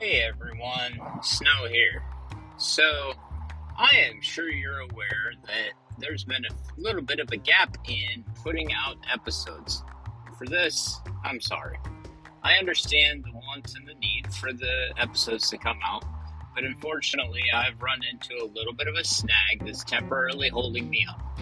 Hey everyone, Snow here. So, I am sure you're aware that there's been a little bit of a gap in putting out episodes. For this, I'm sorry. I understand the wants and the need for the episodes to come out, but unfortunately, I've run into a little bit of a snag that's temporarily holding me up.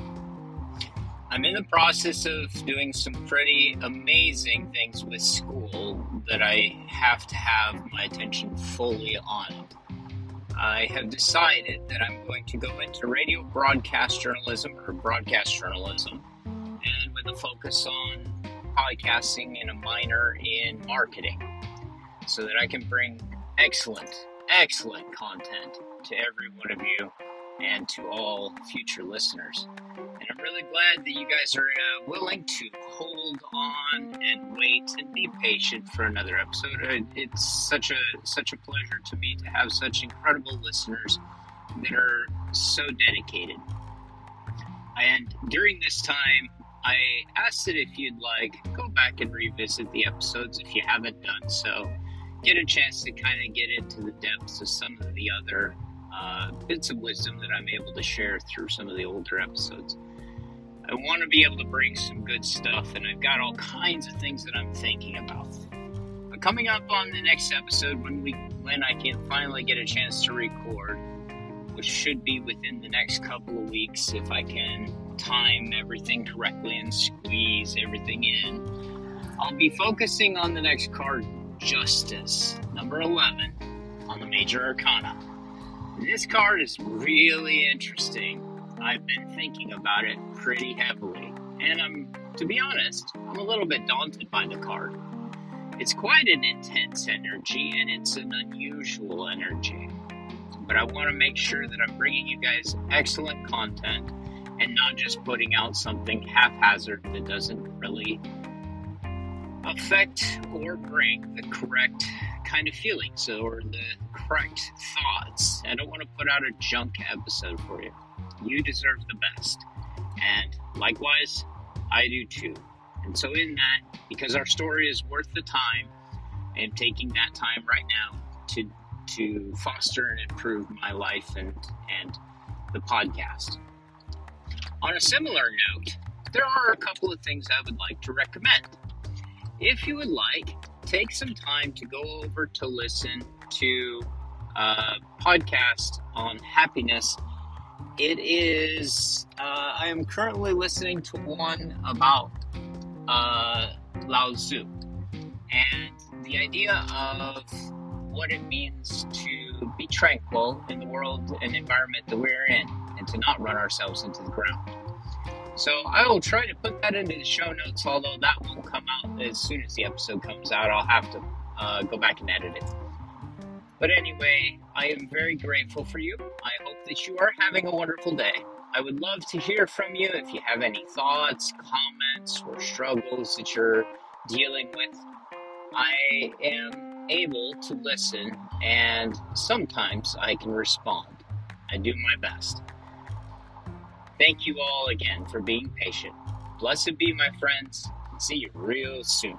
I'm in the process of doing some pretty amazing things with school that I have to have my attention fully on. I have decided that I'm going to go into radio broadcast journalism or broadcast journalism and with a focus on podcasting and a minor in marketing so that I can bring excellent, excellent content to every one of you and to all future listeners. Really glad that you guys are uh, willing to hold on and wait and be patient for another episode. It's such a such a pleasure to me to have such incredible listeners that are so dedicated. And during this time, I asked that if you'd like, go back and revisit the episodes if you haven't done so. Get a chance to kind of get into the depths of some of the other uh, bits of wisdom that I'm able to share through some of the older episodes. I want to be able to bring some good stuff, and I've got all kinds of things that I'm thinking about. But coming up on the next episode, when we when I can finally get a chance to record, which should be within the next couple of weeks if I can time everything correctly and squeeze everything in. I'll be focusing on the next card, Justice, number 11, on the Major Arcana. This card is really interesting. I've been thinking about it pretty heavily, and I'm, to be honest, I'm a little bit daunted by the card. It's quite an intense energy, and it's an unusual energy. But I want to make sure that I'm bringing you guys excellent content and not just putting out something haphazard that doesn't really affect or bring the correct kind of feelings or the correct thoughts. I don't want to put out a junk episode for you. You deserve the best. And likewise, I do too. And so, in that, because our story is worth the time, I am taking that time right now to to foster and improve my life and and the podcast. On a similar note, there are a couple of things I would like to recommend. If you would like, take some time to go over to listen to uh, a podcast on happiness. It is, uh, I am currently listening to one about uh, Lao Tzu and the idea of what it means to be tranquil in the world and environment that we're in and to not run ourselves into the ground. So I will try to put that into the show notes, although that won't come out as soon as the episode comes out. I'll have to uh, go back and edit it. But anyway, I am very grateful for you. I that you are having a wonderful day. I would love to hear from you if you have any thoughts, comments, or struggles that you're dealing with. I am able to listen, and sometimes I can respond. I do my best. Thank you all again for being patient. Blessed be my friends. See you real soon.